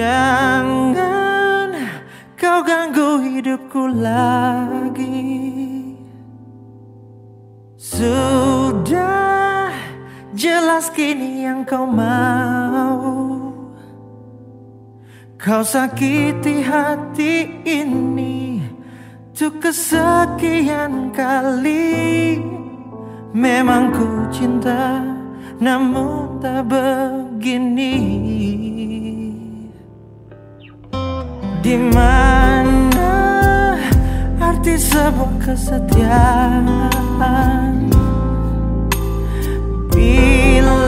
Jangan kau ganggu hidupku lagi. Sudah jelas kini yang kau mau. Kau sakiti hati ini Untuk kesekian kali. Memang ku cinta Namun tak begini Di mana arti sebuah kesetiaan? Bila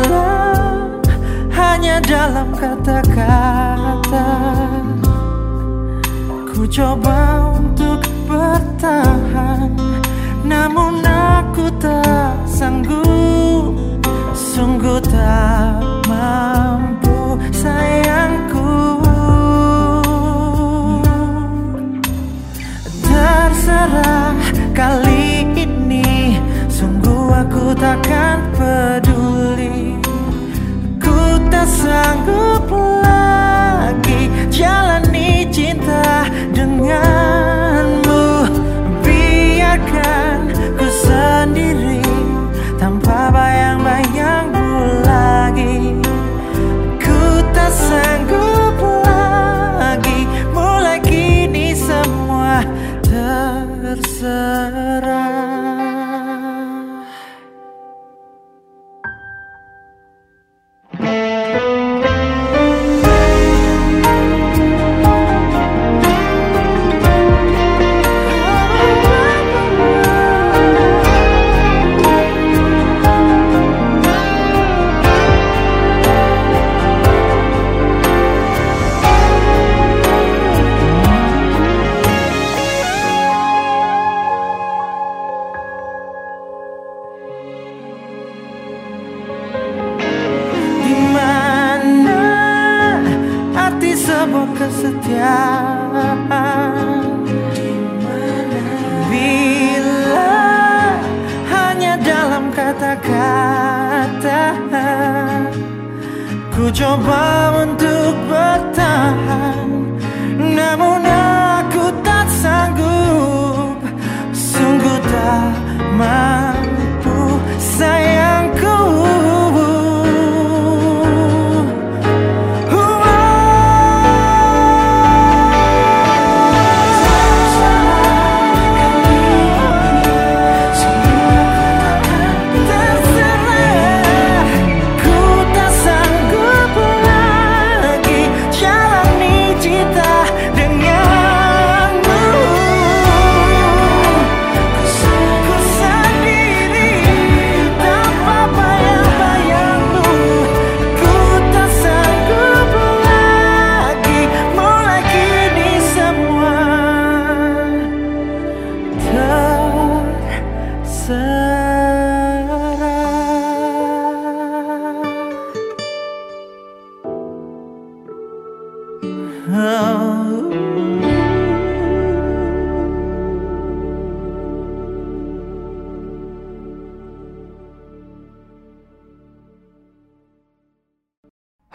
hanya dalam kata-kata Ku coba untuk bertahan Namun aku tak sanggup. Sungguh tak mampu kali ini Sungguh aku takkan peduli. Ku tak sanggup lagi Jalani cinta denganmu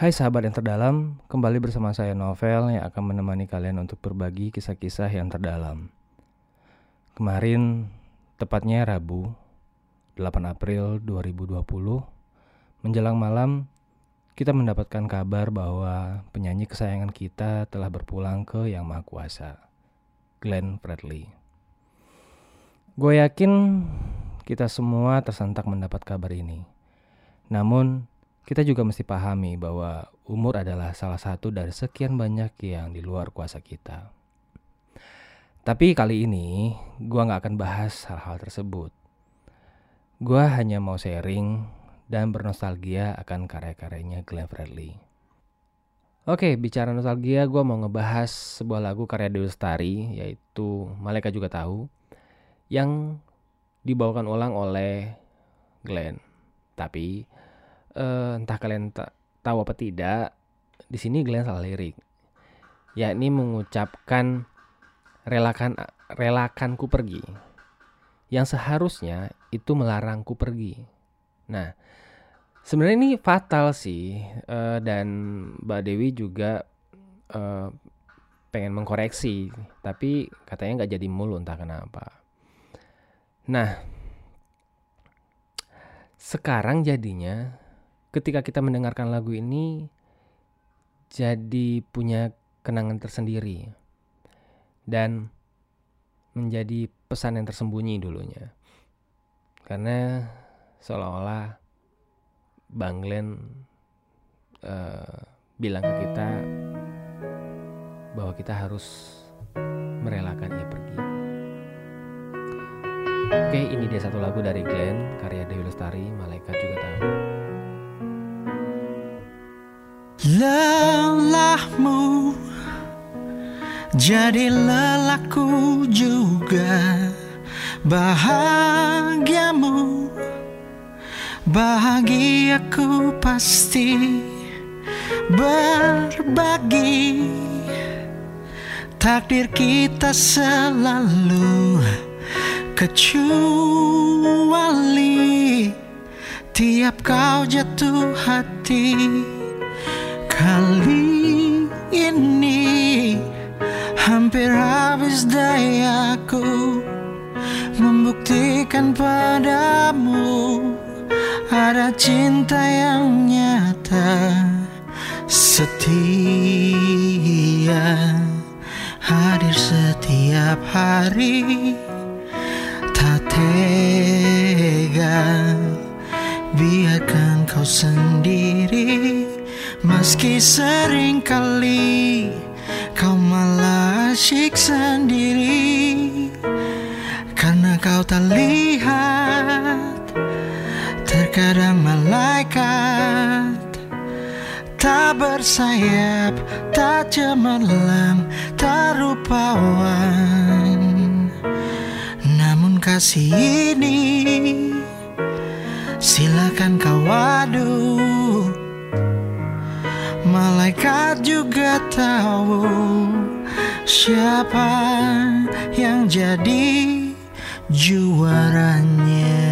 Hai sahabat yang terdalam, kembali bersama saya Novel yang akan menemani kalian untuk berbagi kisah-kisah yang terdalam. Kemarin, tepatnya Rabu, 8 April 2020, menjelang malam, kita mendapatkan kabar bahwa penyanyi kesayangan kita telah berpulang ke Yang Maha Kuasa, Glenn Fredly. Gue yakin kita semua tersentak mendapat kabar ini. Namun, kita juga mesti pahami bahwa umur adalah salah satu dari sekian banyak yang di luar kuasa kita. Tapi kali ini gua nggak akan bahas hal-hal tersebut. Gua hanya mau sharing dan bernostalgia akan karya-karyanya Glenn Fredly. Oke, bicara nostalgia, gua mau ngebahas sebuah lagu karya Dewi Lestari, yaitu Malaikat Juga Tahu, yang dibawakan ulang oleh Glenn. Tapi eh, entah kalian ta- tahu apa tidak, di sini Glenn salah lirik, yakni mengucapkan relakan relakanku pergi, yang seharusnya itu melarangku pergi. Nah, sebenarnya ini fatal sih, eh, dan Mbak Dewi juga uh, pengen mengkoreksi, tapi katanya nggak jadi mulu entah kenapa. Nah, sekarang jadinya ketika kita mendengarkan lagu ini jadi punya kenangan tersendiri dan menjadi pesan yang tersembunyi dulunya. Karena seolah-olah Bang Glenn uh, bilang ke kita bahwa kita harus merelakan ia pergi. Oke, ini dia satu lagu dari Glenn, karya Dewi Lestari, Malaikat juga tahu. Lelahmu jadi lelaku juga. Bahagiamu bahagiaku pasti berbagi. Takdir kita selalu kecuali tiap kau jatuh hati kali ini hampir habis dayaku membuktikan padamu ada cinta yang nyata setia hadir setiap hari. Tak tega biarkan kau sendiri meski sering kali kau malah asyik sendiri karena kau tak lihat terkadang malaikat tak bersayap tak cemerlang tak rupawan. Namun kasih ini silakan kau adu malaikat juga tahu siapa yang jadi juaranya.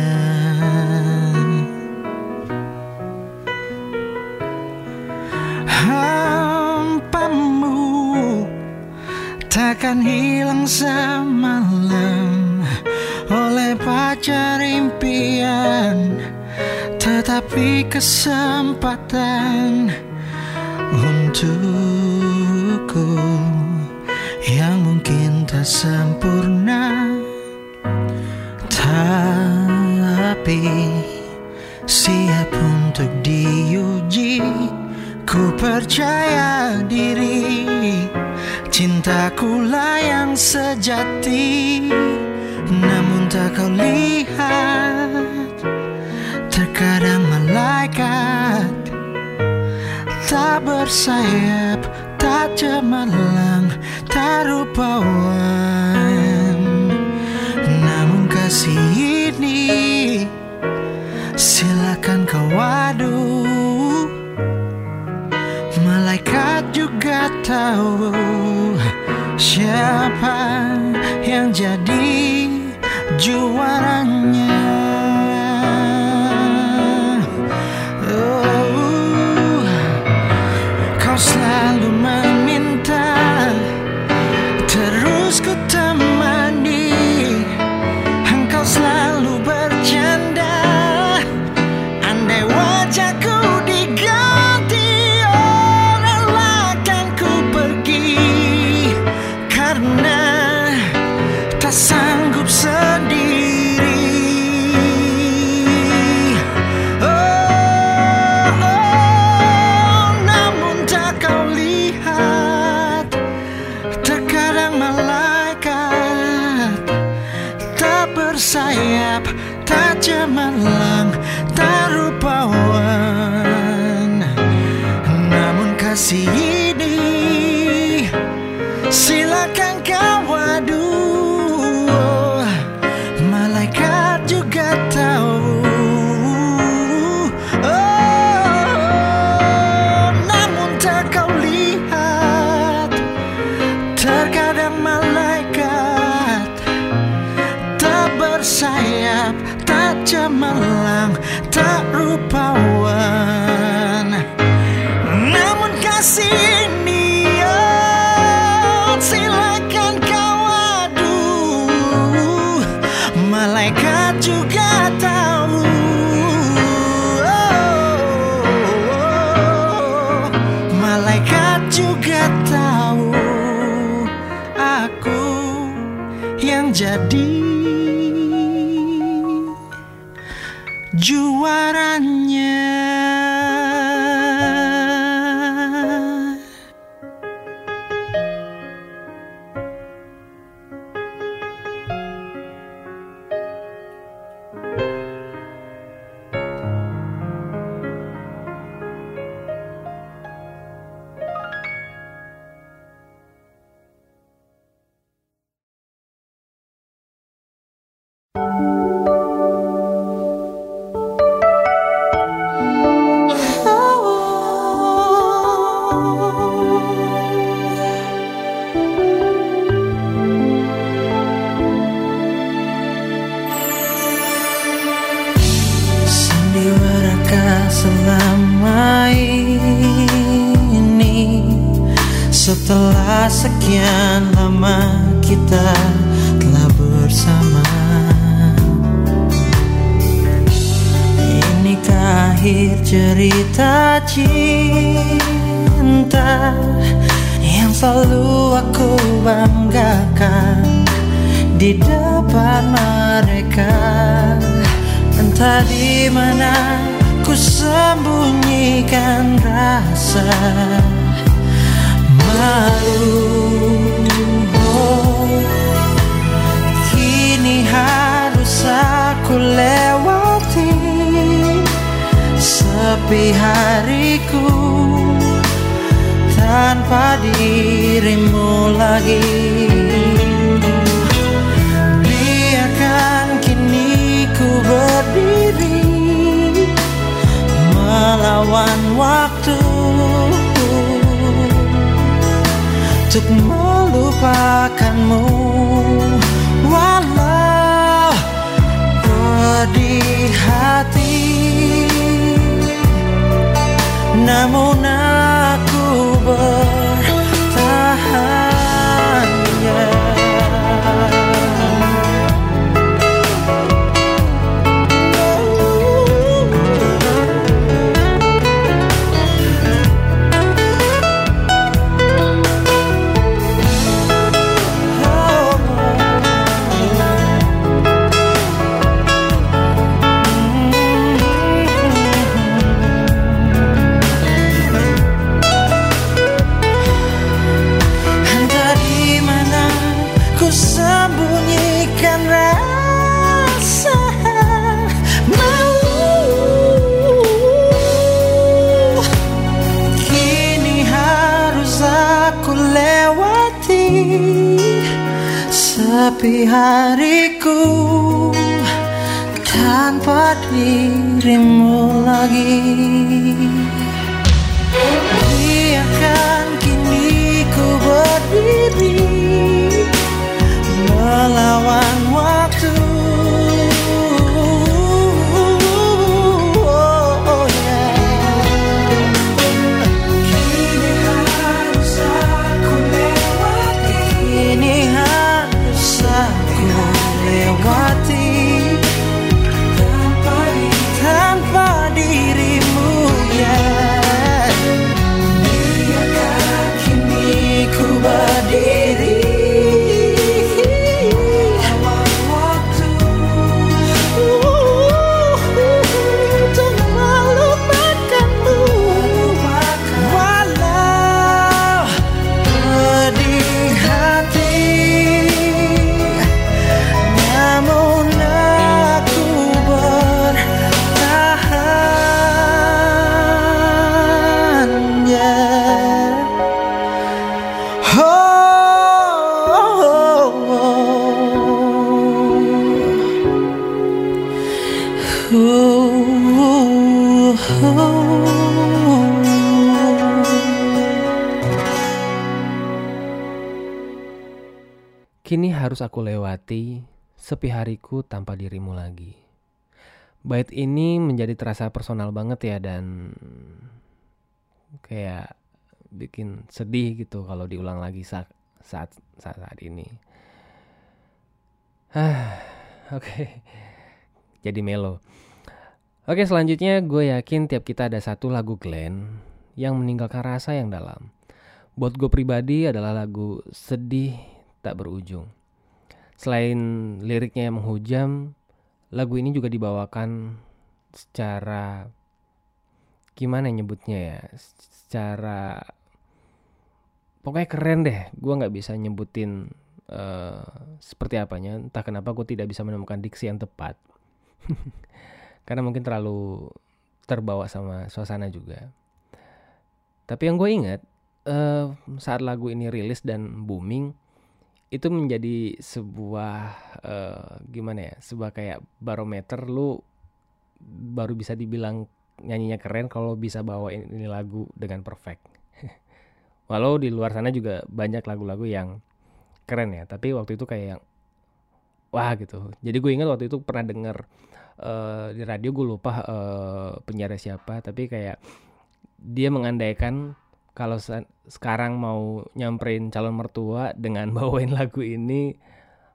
Hampamu takkan hilang semalam oleh pacar impian, tetapi kesempatan untukku yang mungkin tak sempurna tapi siap untuk diuji. Ku percaya diri cintaku lah yang sejati. Namun tak kau lihat terkadang malaikat tak bersayap tak cemerlang tak rupawan. Namun kasih ini silakan kau adu. Malaikat juga tahu siapa yang jadi juaranya bersayap, tak cemerlang, tak rupawan. Namun kasih aku lewati Sepi hariku Tanpa dirimu lagi. Biarkan kini ku berdiri Melawan waktu Untuk melupakanmu pedih hati. Namun aku Sepi hariku tanpa dirimu lagi. Biarkan kini ku berdiri Melawan waktu sepi hariku tanpa dirimu lagi. Bait ini menjadi terasa personal banget ya dan kayak bikin sedih gitu kalau diulang lagi saat saat saat, saat ini. Ah, oke. Jadi melo. Oke, selanjutnya gue yakin tiap kita ada satu lagu Glenn yang meninggalkan rasa yang dalam. Buat gue pribadi adalah lagu sedih tak berujung. Selain liriknya yang menghujam, lagu ini juga dibawakan secara gimana nyebutnya ya secara pokoknya keren deh. Gue nggak bisa nyebutin uh, seperti apanya. Entah kenapa gue tidak bisa menemukan diksi yang tepat. Karena mungkin terlalu terbawa sama suasana juga. Tapi yang gue ingat uh, saat lagu ini rilis dan booming itu menjadi sebuah uh, gimana ya sebuah kayak barometer lu baru bisa dibilang nyanyinya keren kalau bisa bawa ini lagu dengan perfect Walau di luar sana juga banyak lagu-lagu yang keren ya, tapi waktu itu kayak yang wah gitu. Jadi gue ingat waktu itu pernah denger uh, di radio gue lupa uh, penyiar siapa, tapi kayak dia mengandaikan kalau sekarang mau nyamperin calon mertua dengan bawain lagu ini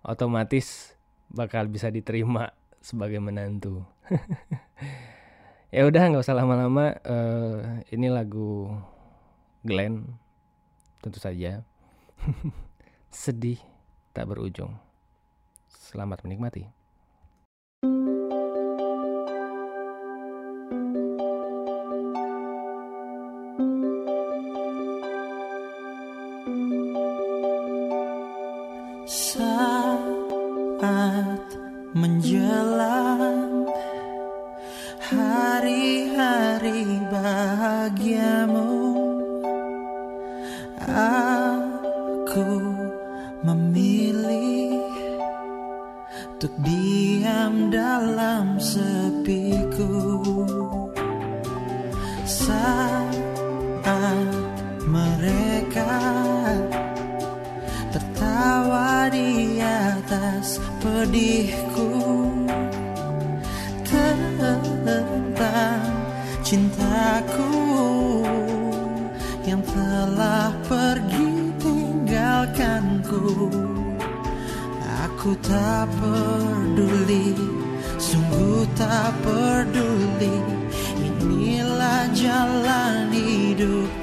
otomatis bakal bisa diterima sebagai menantu. ya udah nggak usah lama-lama. Uh, ini lagu Glenn tentu saja sedih tak berujung. Selamat menikmati. Saat menjelang hari-hari bahagiamu. Aku memilih Untuk diam dalam sepiku pedihku. Tentang cintaku yang telah pergi tinggalkanku. Aku tak peduli, sungguh tak peduli. Inilah jalan hidupku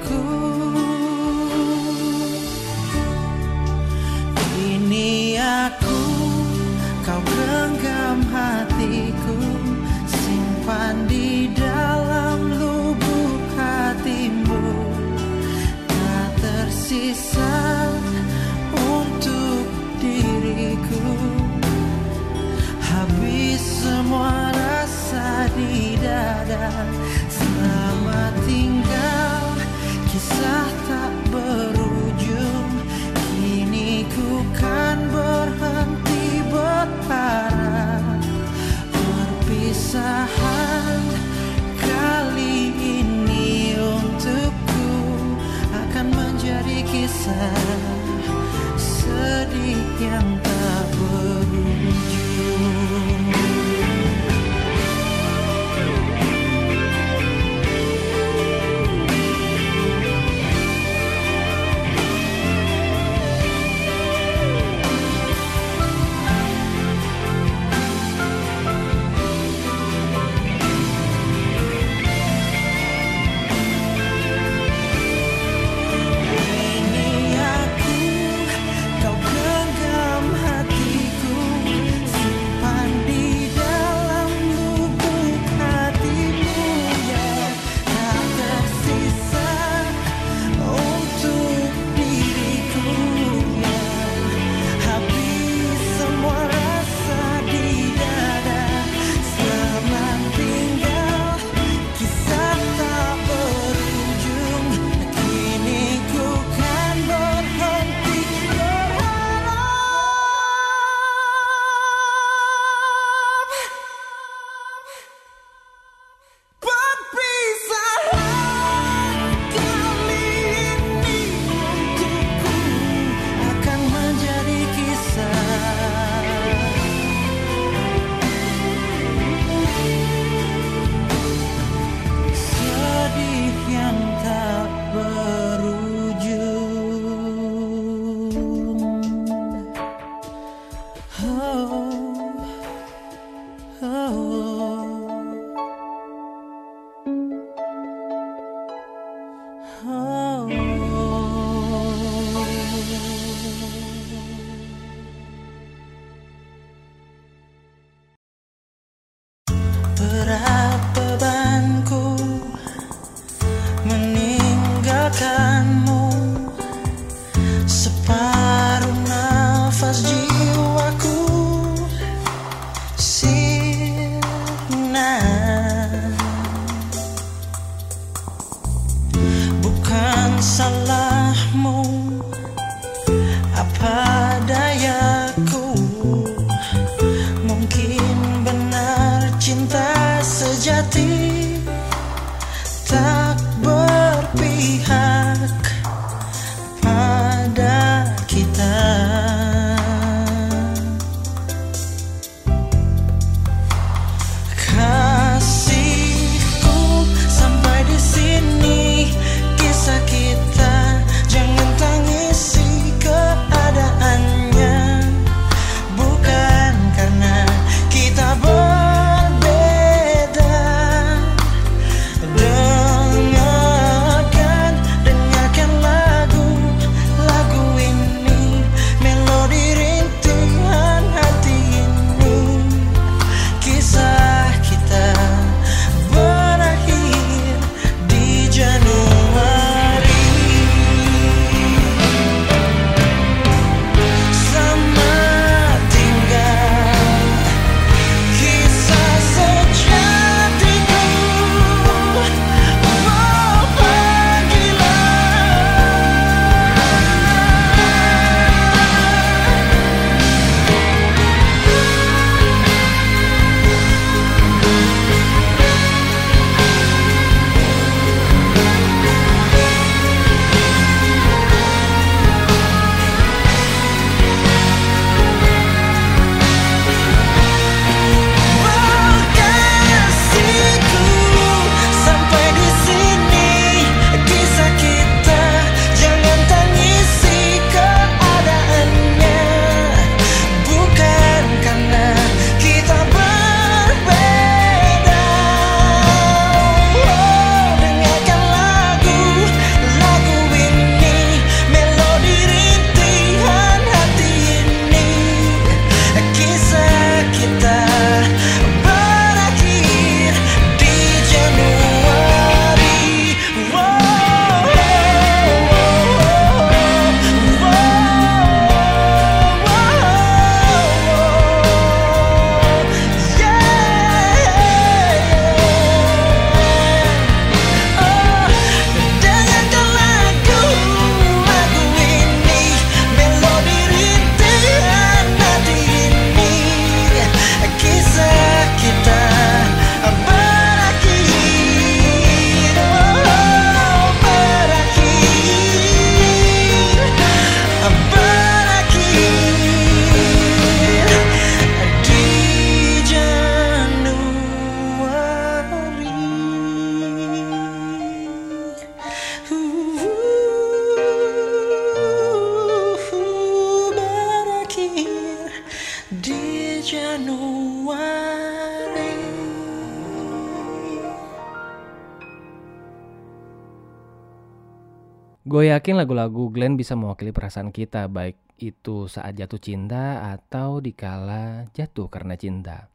yakin lagu-lagu Glenn bisa mewakili perasaan kita baik itu saat jatuh cinta atau dikala jatuh karena cinta.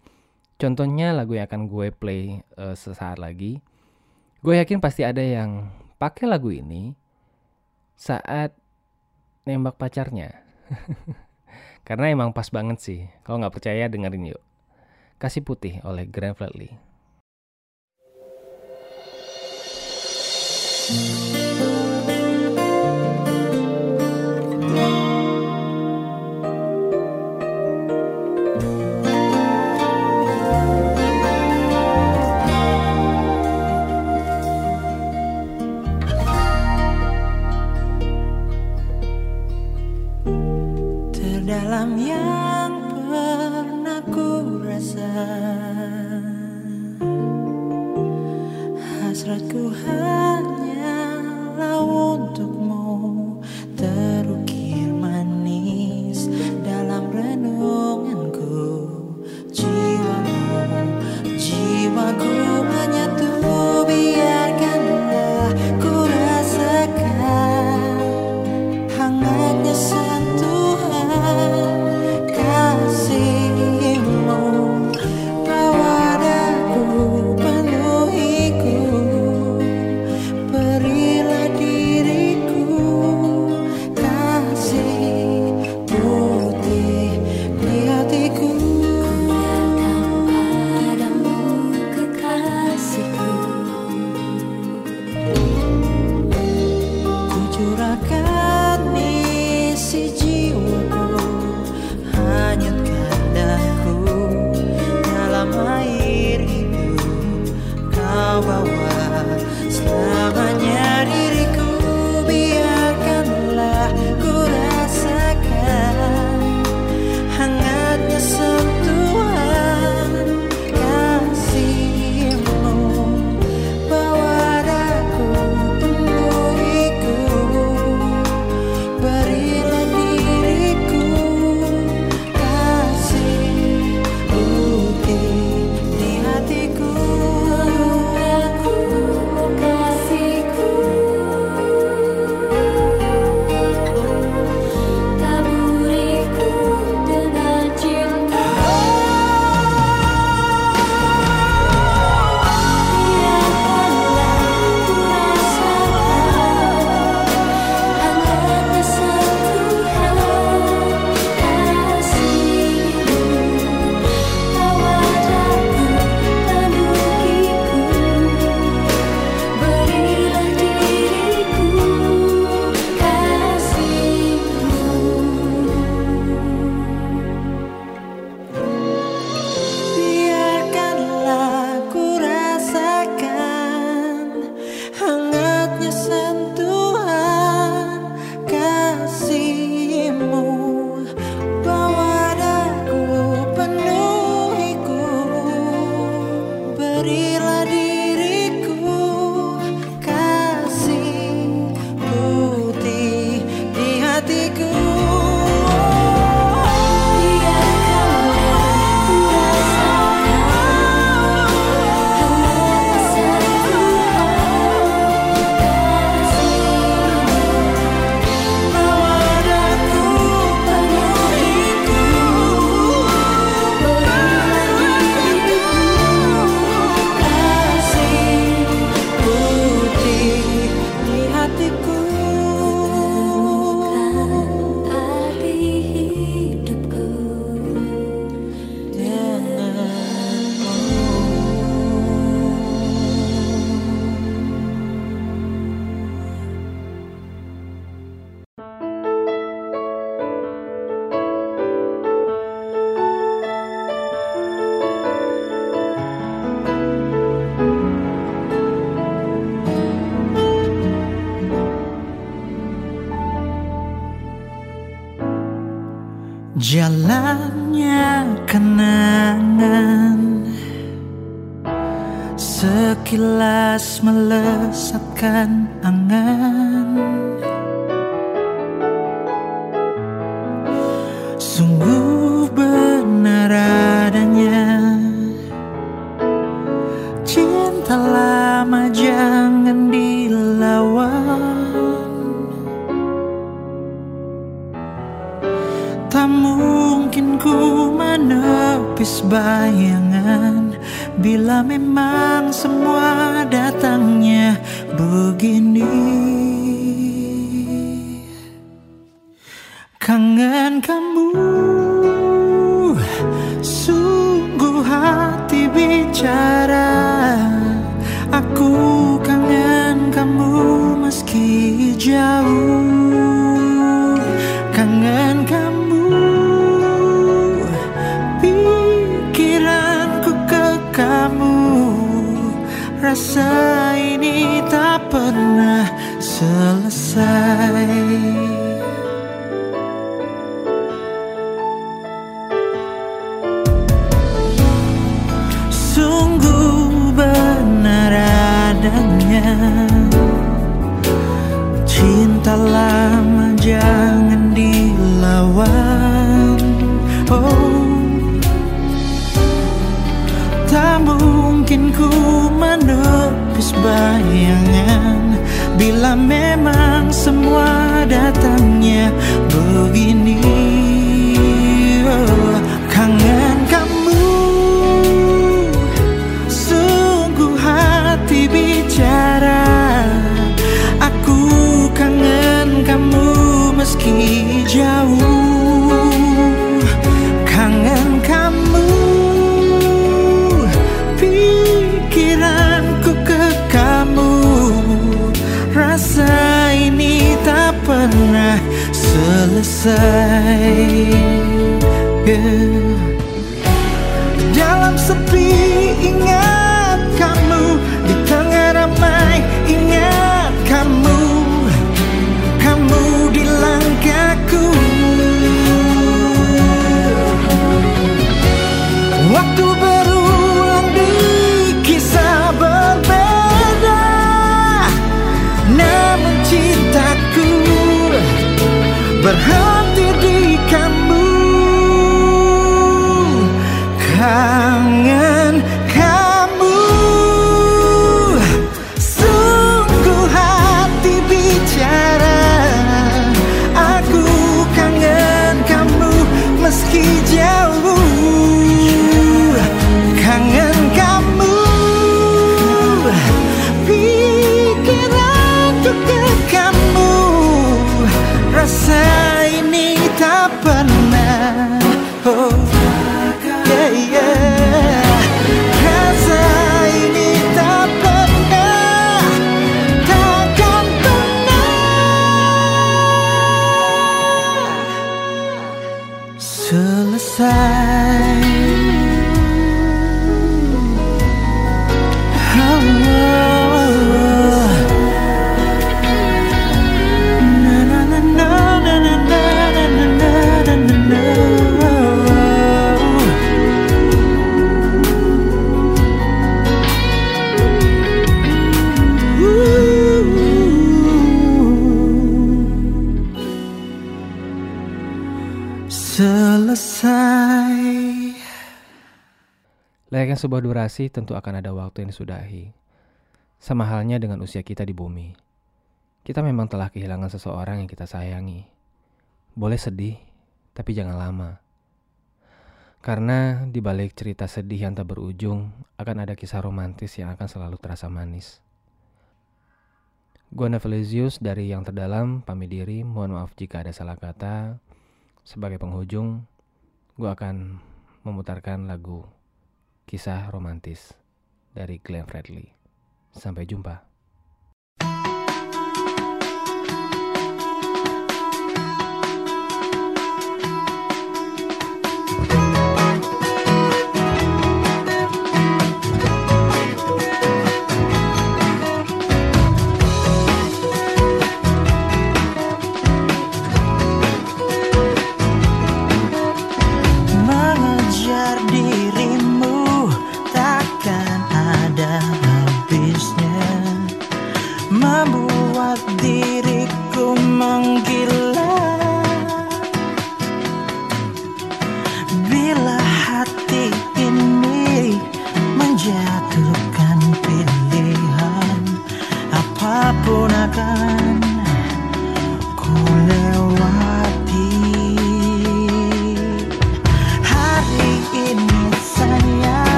Contohnya lagu yang akan gue play uh, sesaat lagi. Gue yakin pasti ada yang pakai lagu ini saat nembak pacarnya. karena emang pas banget sih. Kalau nggak percaya dengerin yuk. Kasih putih oleh Grand Flatley. Hmm. Jalannya kenangan. Sekilas melesatkan Kangen kamu. Sungguh hati bicara. Aku kangen kamu meski jauh memang semua datangnya. Begini oh, Kangen kamu. Sungguh hati bicara. Aku kangen kamu meski sebuah durasi tentu akan ada waktu yang disudahi. Sama halnya dengan usia kita di bumi. Kita memang telah kehilangan seseorang yang kita sayangi. Boleh sedih, tapi jangan lama. Karena di balik cerita sedih yang tak berujung, akan ada kisah romantis yang akan selalu terasa manis. Gua Nevelisius dari Yang Terdalam, pamit diri, mohon maaf jika ada salah kata. Sebagai penghujung, gua akan memutarkan lagu Kisah Romantis dari Glenn Fredly. Sampai jumpa.